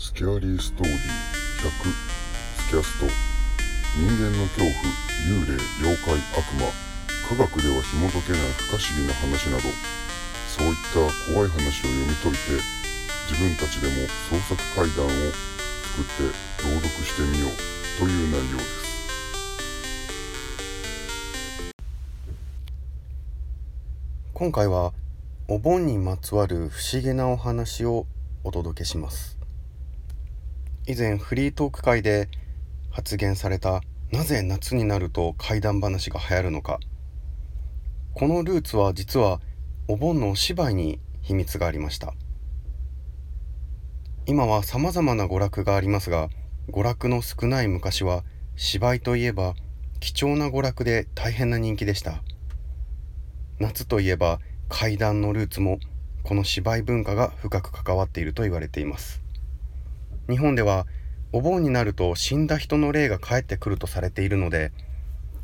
スキャリーストーリー100スキャスト。人間の恐怖幽霊妖怪悪魔。科学では紐解けない不可思議な話など。そういった怖い話を読み解いて自分たちでも創作怪談を作って朗読してみようという内容です。今回はお盆にまつわる不思議なお話をお届けします。以前フリートーク会で発言されたなぜ夏になると怪談話が流行るのか。このルーツは実はお盆のお芝居に秘密がありました。今は様々な娯楽がありますが娯楽の少ない昔は芝居といえば貴重な娯楽で大変な人気でした。夏といえば怪談のルーツもこの芝居文化が深く関わっていると言われています。日本ではお盆になると死んだ人の霊が帰ってくるとされているので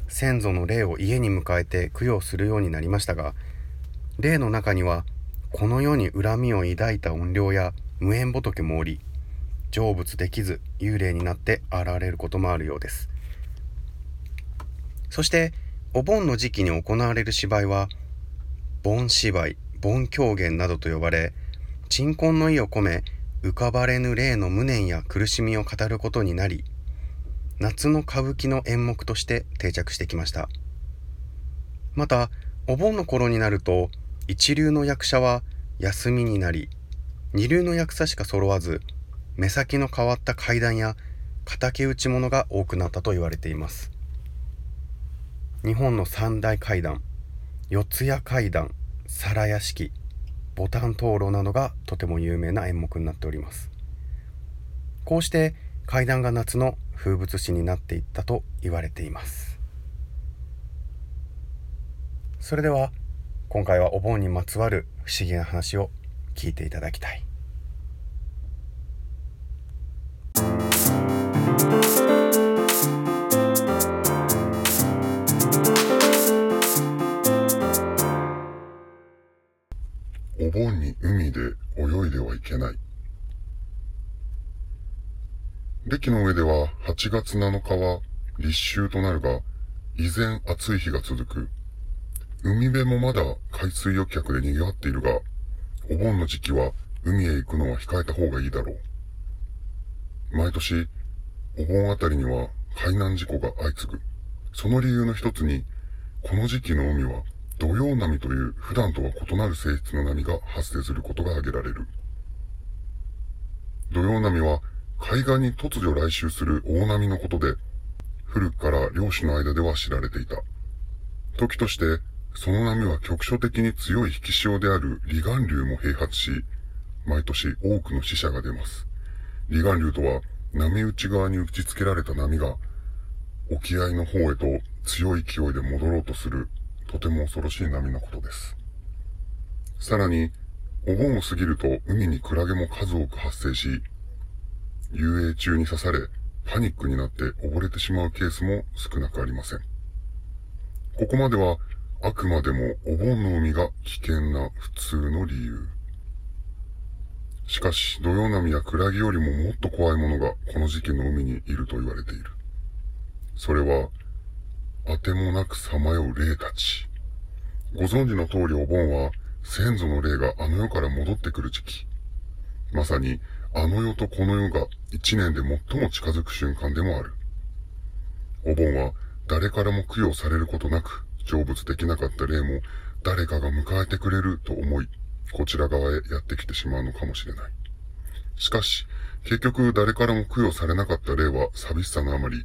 先祖の霊を家に迎えて供養するようになりましたが霊の中にはこの世に恨みを抱いた怨霊や無縁仏もおり成仏できず幽霊になって現れることもあるようです。そしてお盆の時期に行われる芝居は盆芝居盆狂言などと呼ばれ鎮魂の意を込め浮かばれぬ霊の無念や苦しみを語ることになり夏の歌舞伎の演目として定着してきました。またお盆の頃になると一流の役者は休みになり二流の役者しか揃わず目先の変わった階段や敵討ち物が多くなったと言われています。日本の三大階段四谷階段皿屋敷ボタン灯籠などがとても有名な演目になっております。こうして階段が夏の風物詩になっていったと言われています。それでは今回はお盆にまつわる不思議な話を聞いていただきたい。の上では8月7日は立秋となるが、依然暑い日が続く。海辺もまだ海水浴客で賑わっているが、お盆の時期は海へ行くのは控えた方がいいだろう。毎年、お盆あたりには海難事故が相次ぐ。その理由の一つに、この時期の海は土曜波という普段とは異なる性質の波が発生することが挙げられる。土曜波は海岸に突如来襲する大波のことで、古くから漁師の間では知られていた。時として、その波は局所的に強い引き潮である離岸流も併発し、毎年多くの死者が出ます。離岸流とは、波打ち側に打ち付けられた波が、沖合の方へと強い勢いで戻ろうとするとても恐ろしい波のことです。さらに、お盆を過ぎると海にクラゲも数多く発生し、遊泳中に刺され、パニックになって溺れてしまうケースも少なくありません。ここまでは、あくまでもお盆の海が危険な普通の理由。しかし、土曜波やクラゲよりももっと怖いものがこの時期の海にいると言われている。それは、あてもなくさまよう霊たち。ご存知の通りお盆は、先祖の霊があの世から戻ってくる時期。まさに、あの世とこの世が一年で最も近づく瞬間でもある。お盆は、誰からも供養されることなく、成仏できなかった霊も、誰かが迎えてくれると思い、こちら側へやってきてしまうのかもしれない。しかし、結局誰からも供養されなかった霊は寂しさのあまり、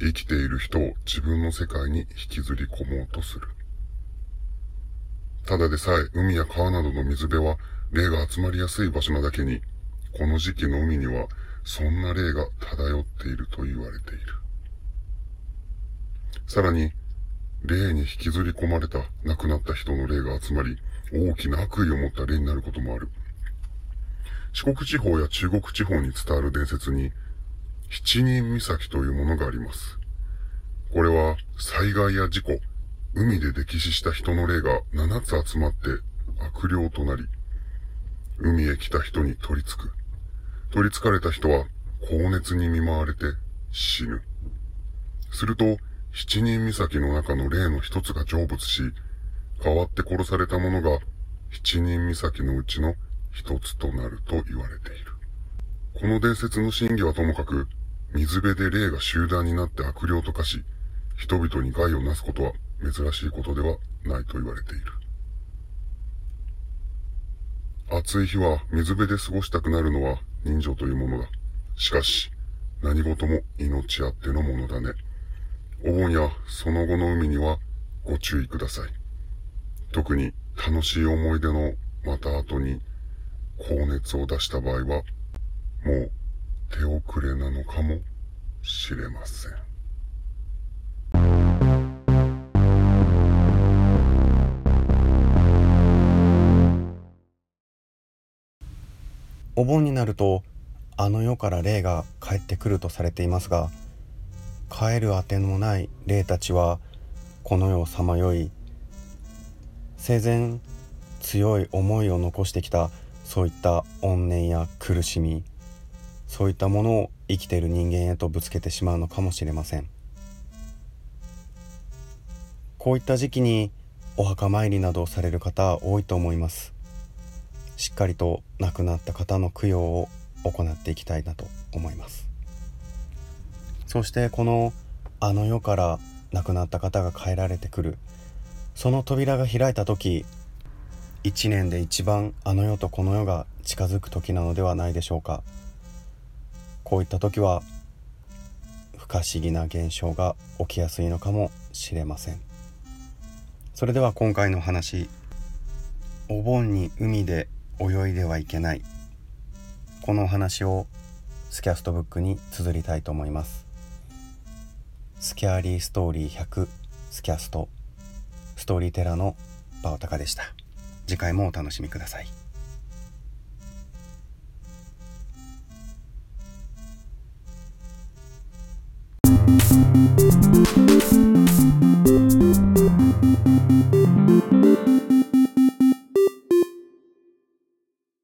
生きている人を自分の世界に引きずり込もうとする。ただでさえ海や川などの水辺は霊が集まりやすい場所なだけに、この時期の海にはそんな霊が漂っていると言われている。さらに、霊に引きずり込まれた亡くなった人の霊が集まり、大きな悪意を持った霊になることもある。四国地方や中国地方に伝わる伝説に、七人岬というものがあります。これは災害や事故、海で溺死した人の霊が7つ集まって悪霊となり、海へ来た人に取り付く。取り憑かれた人は高熱に見舞われて死ぬ。すると、七人岬の中の霊の一つが成仏し、代わって殺された者が七人岬のうちの一つとなると言われている。この伝説の真偽はともかく、水辺で霊が集団になって悪霊と化し、人々に害をなすことは珍しいことではないと言われている。暑い日は水辺で過ごしたくなるのは人情というものだ。しかし、何事も命あってのものだね。お盆やその後の海にはご注意ください。特に楽しい思い出のまた後に高熱を出した場合は、もう手遅れなのかもしれません。お盆になるとあの世から霊が帰ってくるとされていますが帰るあてのない霊たちはこの世をさまよい生前強い思いを残してきたそういった怨念や苦しみそういったものを生きている人間へとぶつけてしまうのかもしれません。こういった時期にお墓参りなどをされる方多いと思います。しっかりと亡くなった方の供養を行っていきたいなと思います。そしてこのあの世から亡くなった方が帰られてくる。その扉が開いた時一年で一番あの世とこの世が近づく時なのではないでしょうか。こういった時は不可思議な現象が起きやすいのかもしれません。それでは今回の話お盆に海で泳いではいけない。このお話をスキャストブックに綴りたいと思います。スキャーリーストーリー100スキャスト。ストーリーテラーのバオタカでした。次回もお楽しみください。